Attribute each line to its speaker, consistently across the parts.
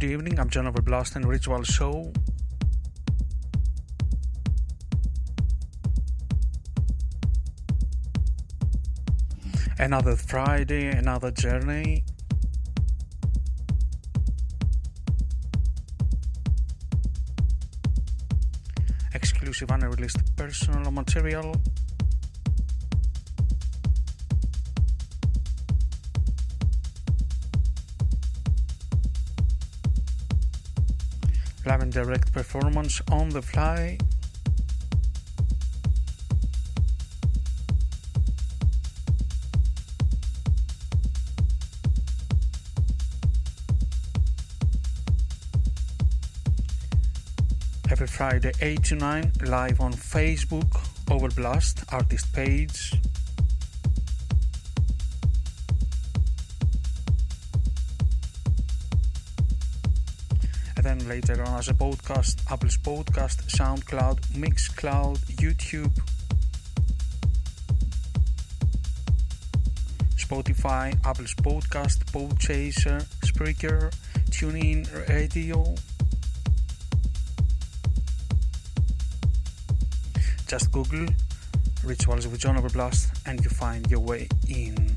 Speaker 1: Good evening, I'm John Ov3rblast and Ritual Show. Another Friday, another journey. Exclusive unreleased personal material. Live and direct performance on the fly. Every Friday 8 to 9 live on Facebook, Ov3rblast artist page. Later on as a podcast, Apple's Podcast, SoundCloud, Mixcloud, YouTube, Spotify, Apple's Podcast, Podchaser, Spreaker, TuneIn Radio. Just Google Rituals with John Ov3rblast and you find your way in.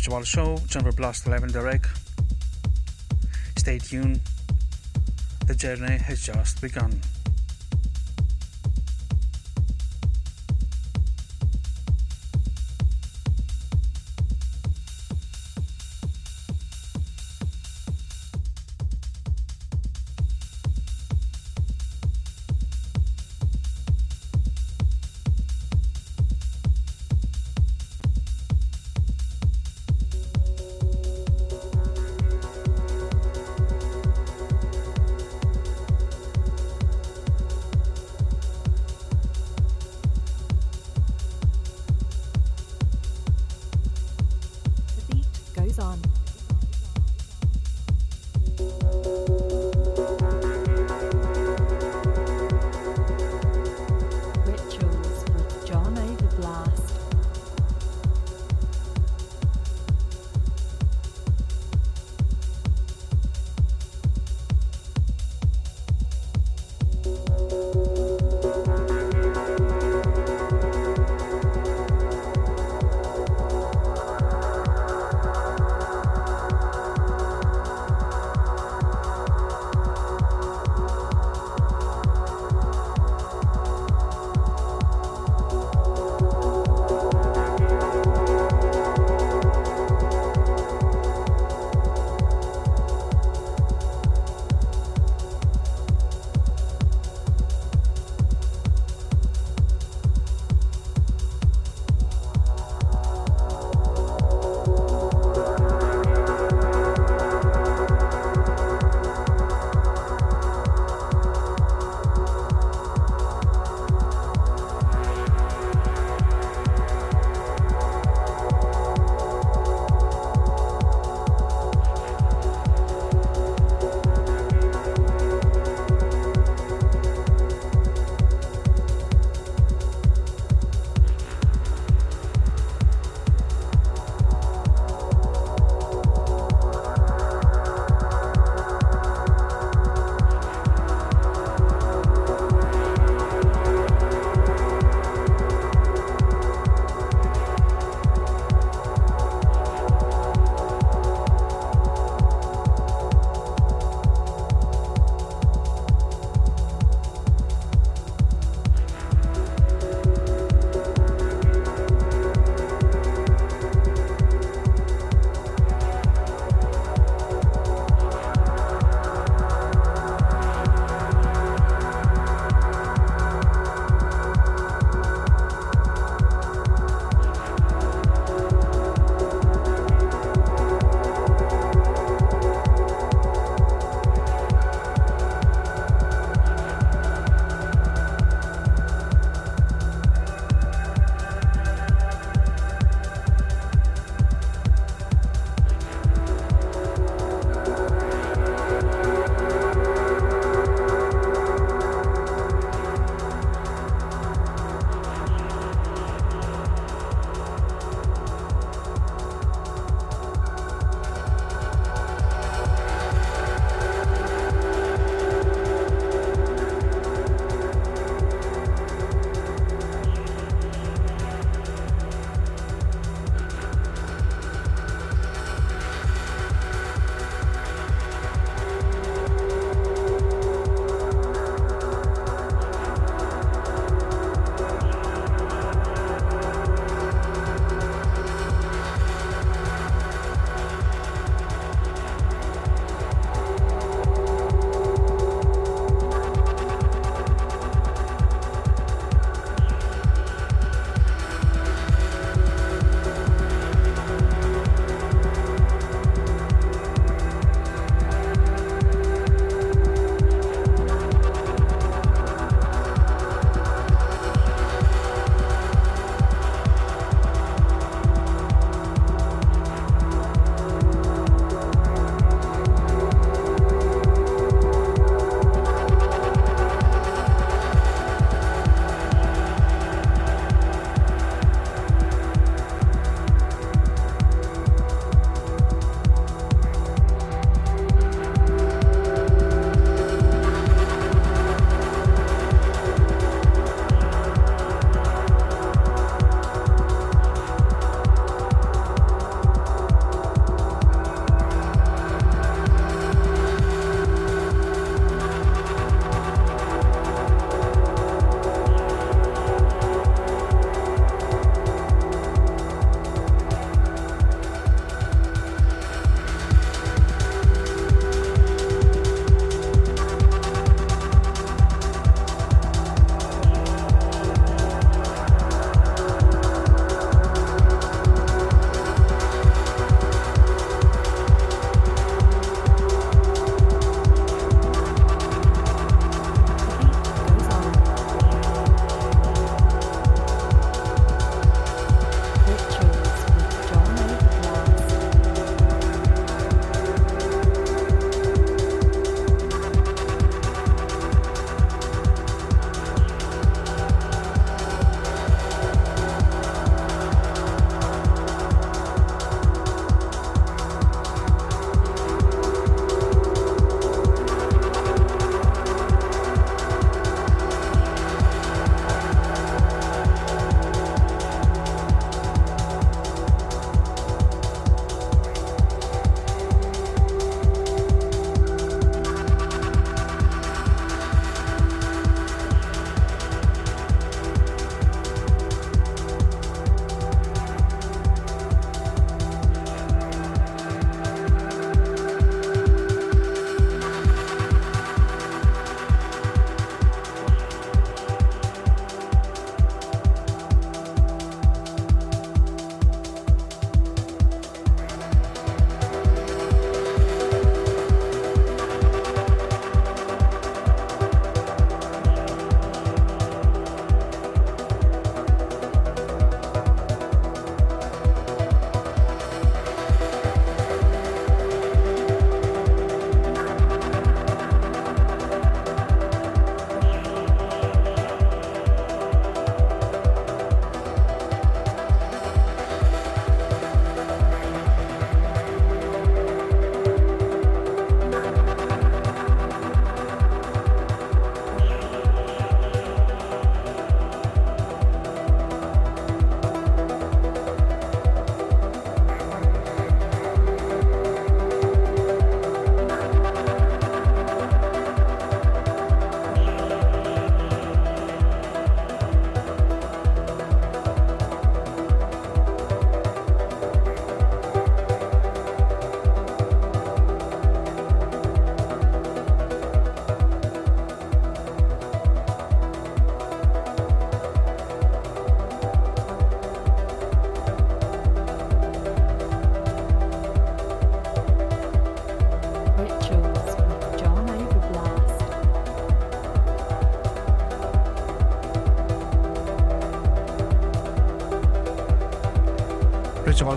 Speaker 1: Ritual Show, John Ov3rblast 11 Direct. Stay tuned, the journey has just begun.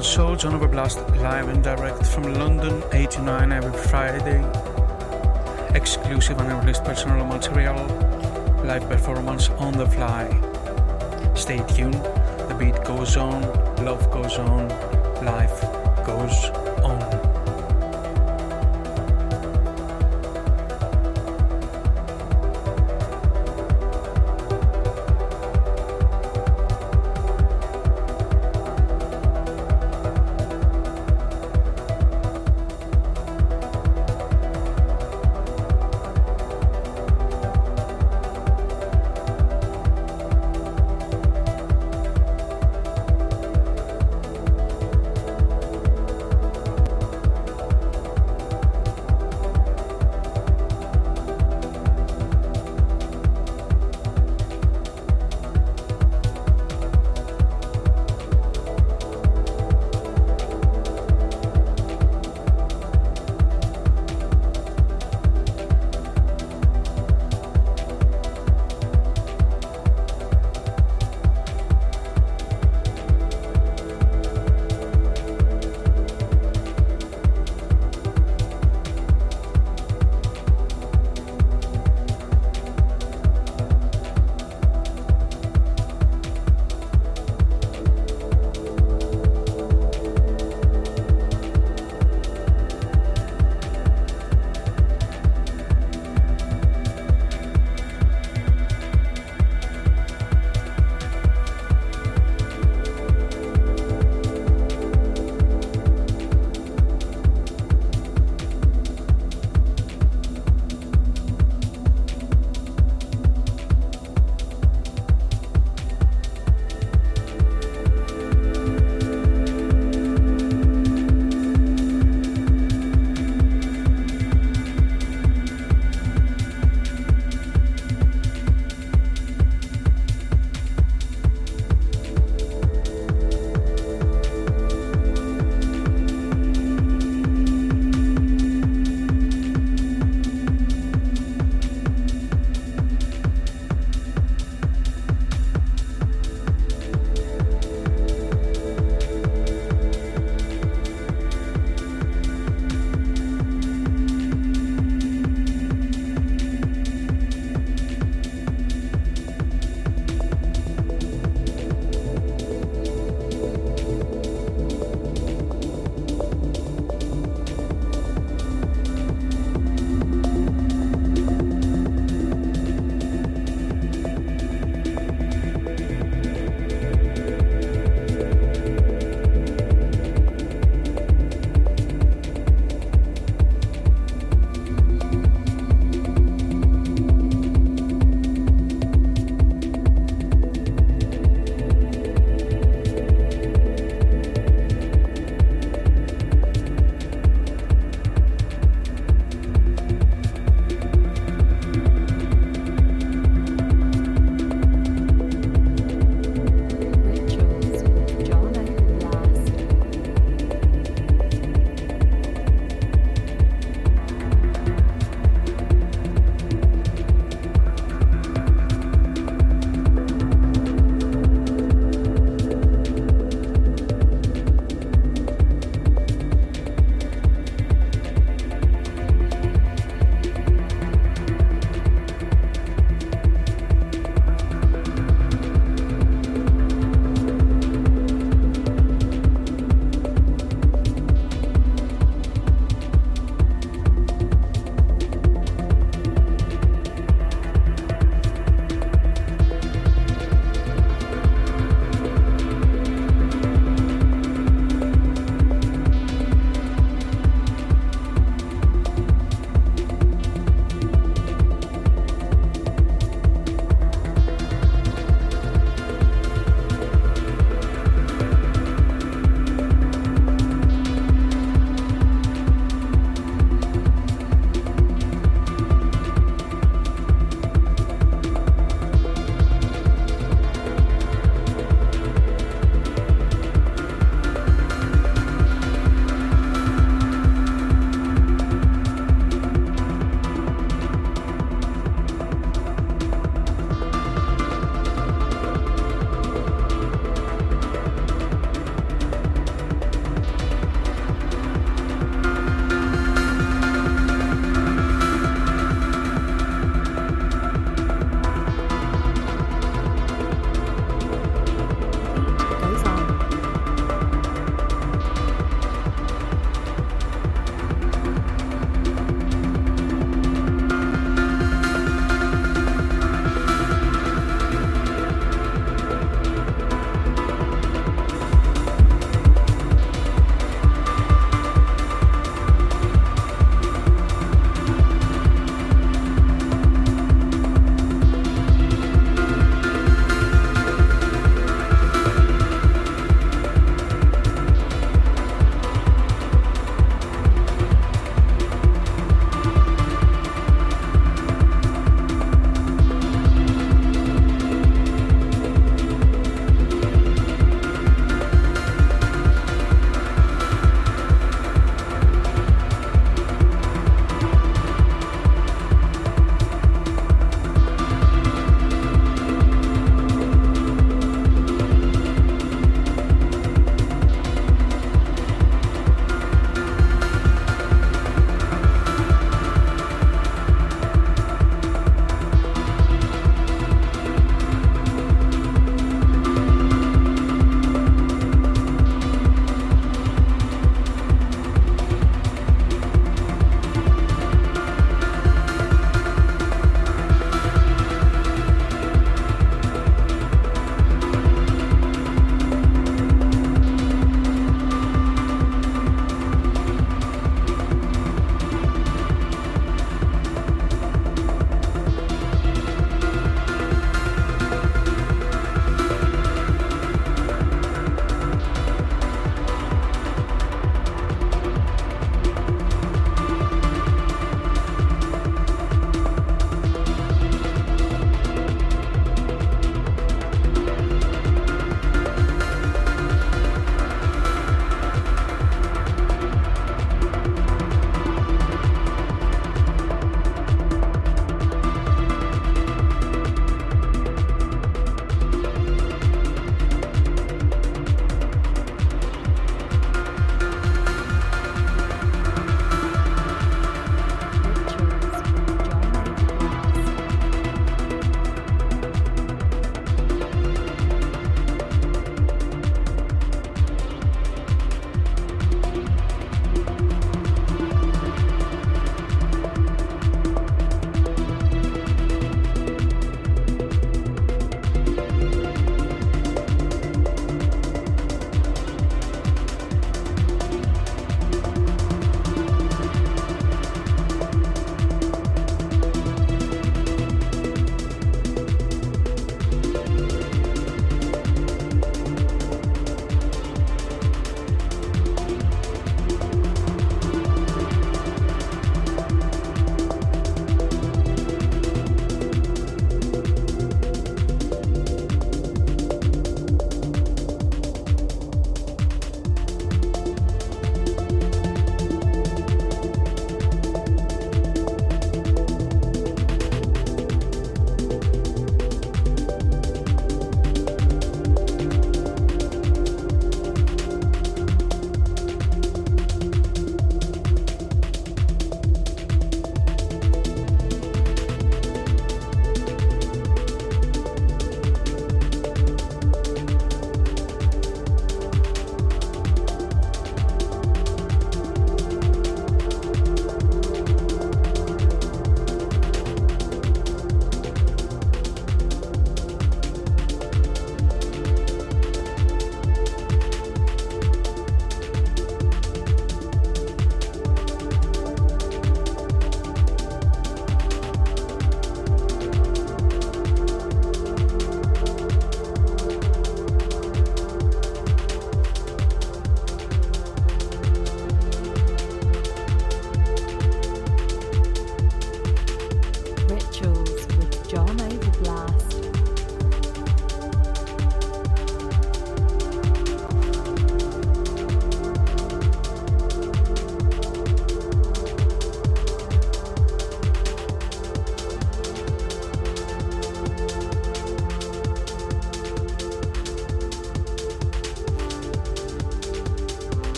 Speaker 1: Soul, John Ov3rblast live and direct from London 89 every Friday. Exclusive and unreleased personal material, live performance on the fly. Stay tuned, the beat goes on, love goes on, life goes on.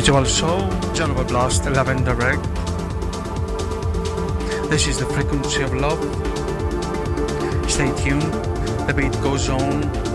Speaker 1: Ritual Soul, John Ov3rblast, Lavender Reg. This is the frequency of love. Stay tuned, the beat goes on.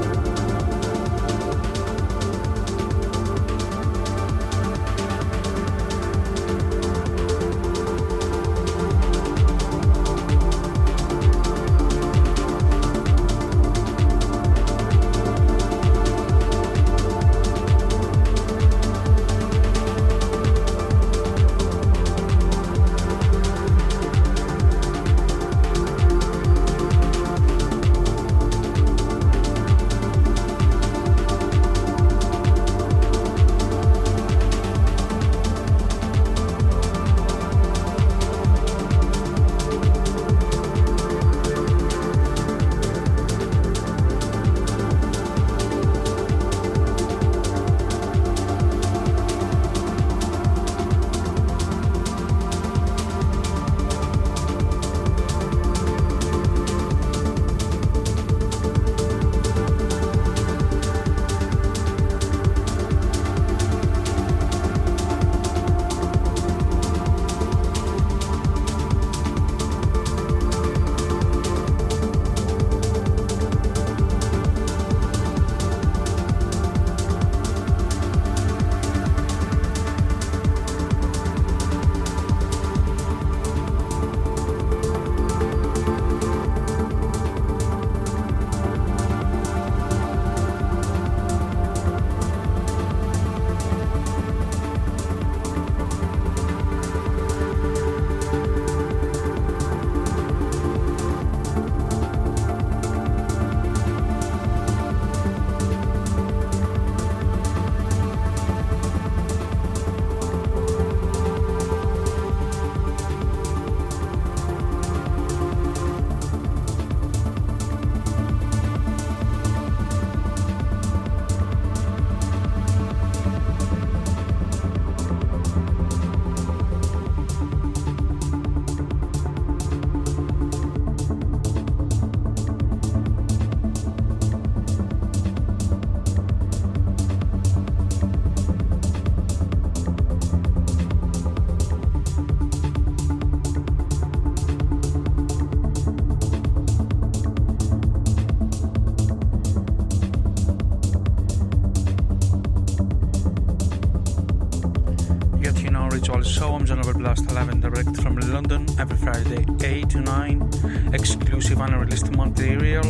Speaker 2: past
Speaker 1: 11 direct from London every Friday 8 to 9. Exclusive unreleased material,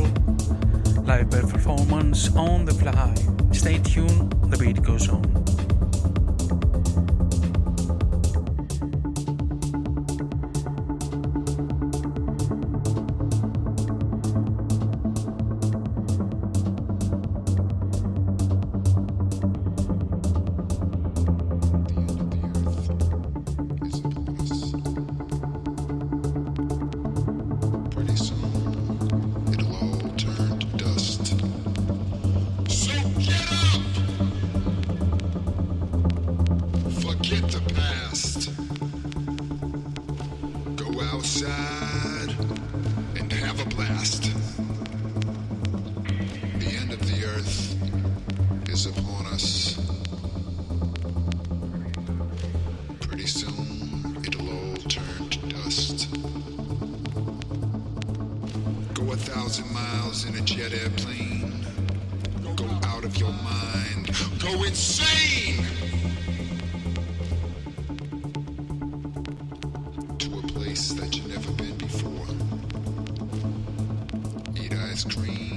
Speaker 1: live performance on the fly. Stay tuned, the beat goes on. place that you've never been before. Eat ice cream.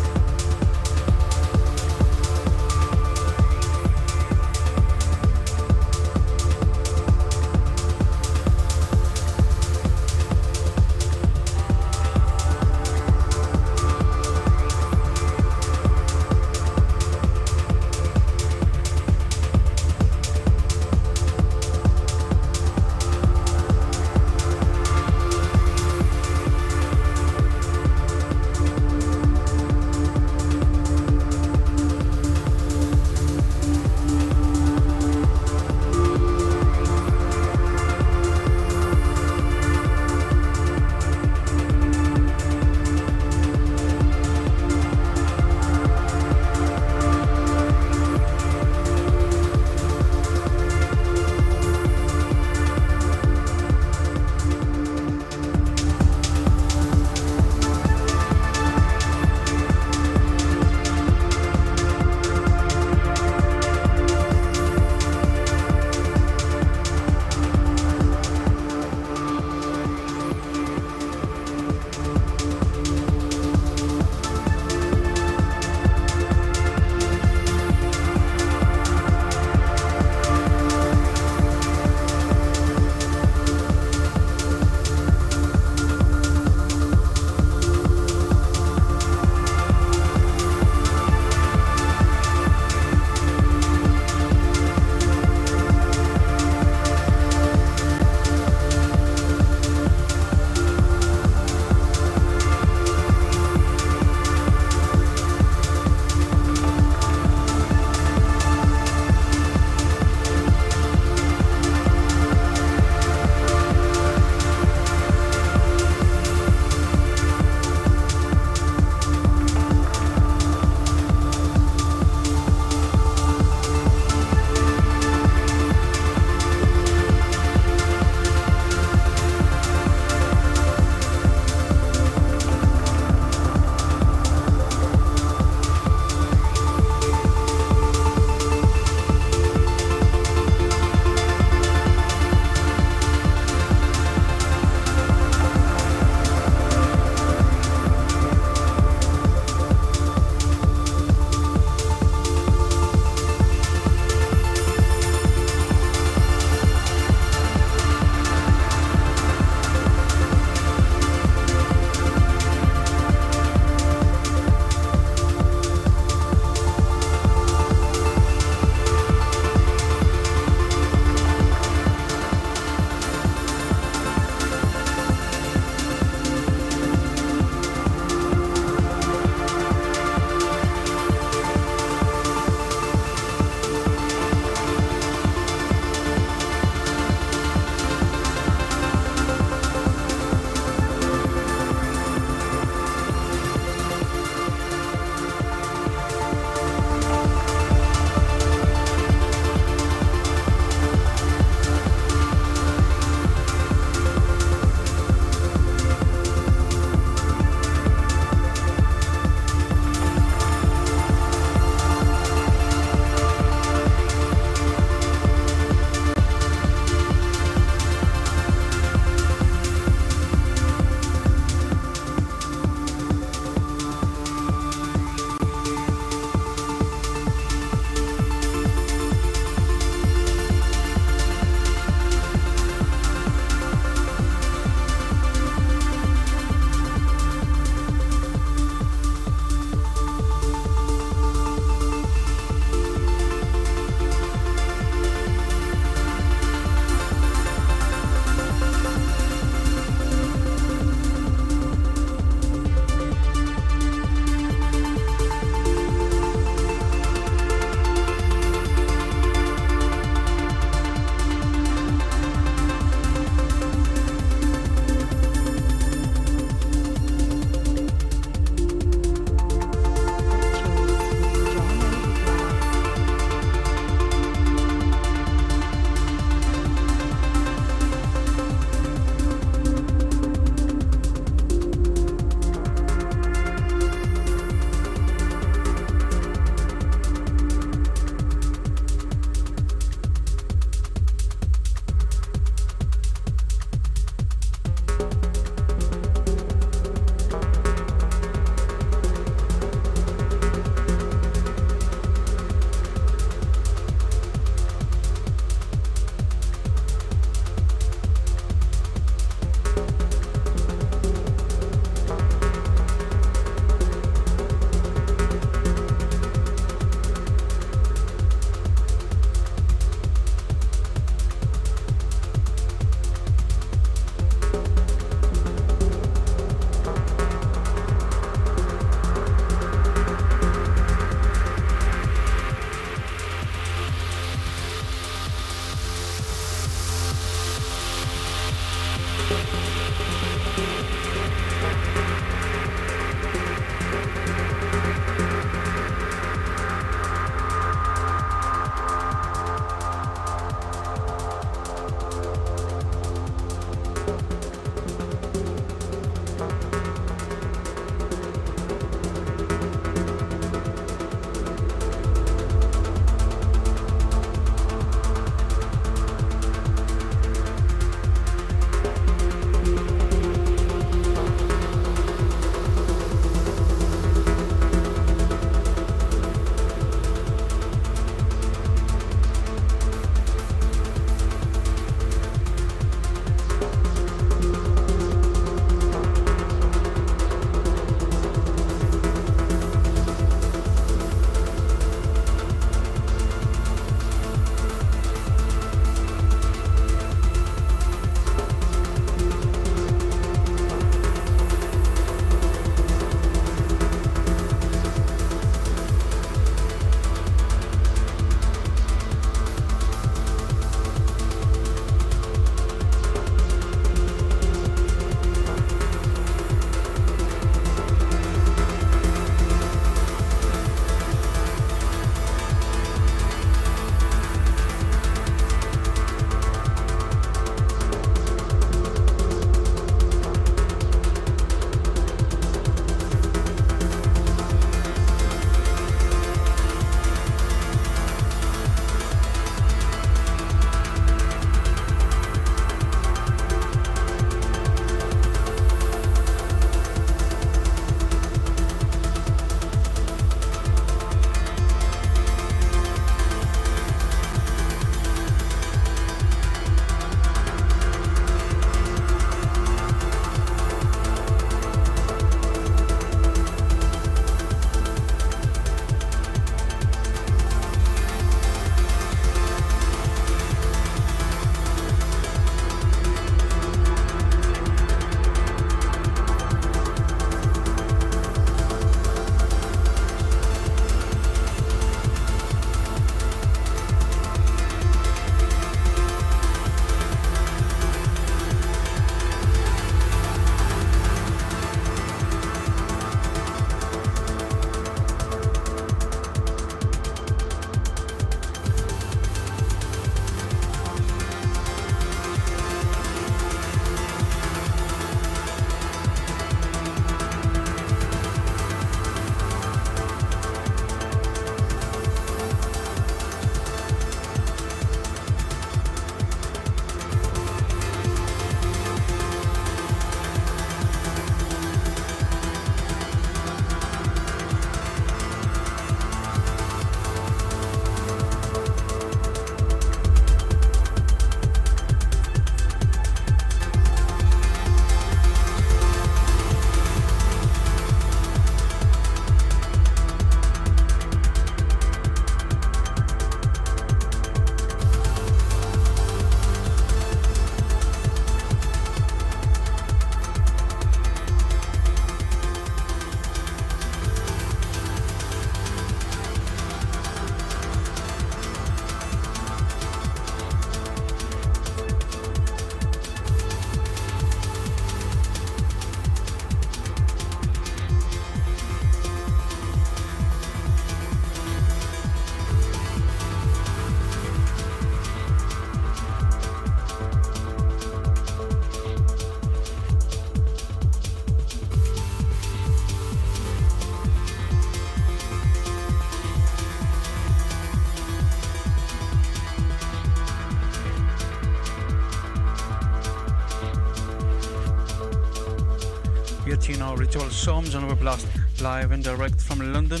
Speaker 1: Festival Songs on
Speaker 2: Blast live and direct from London.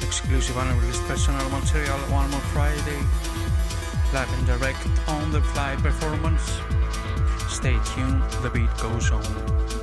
Speaker 2: Exclusive unreleased personal material one more Friday. Live and direct on the fly performance. Stay tuned, the beat goes on.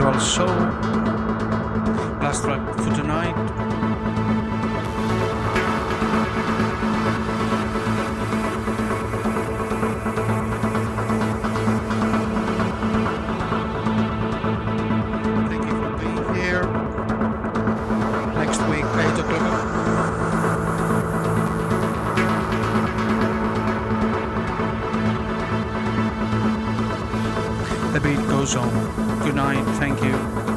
Speaker 2: Ritual Soul. Goes on. Good night. Thank you.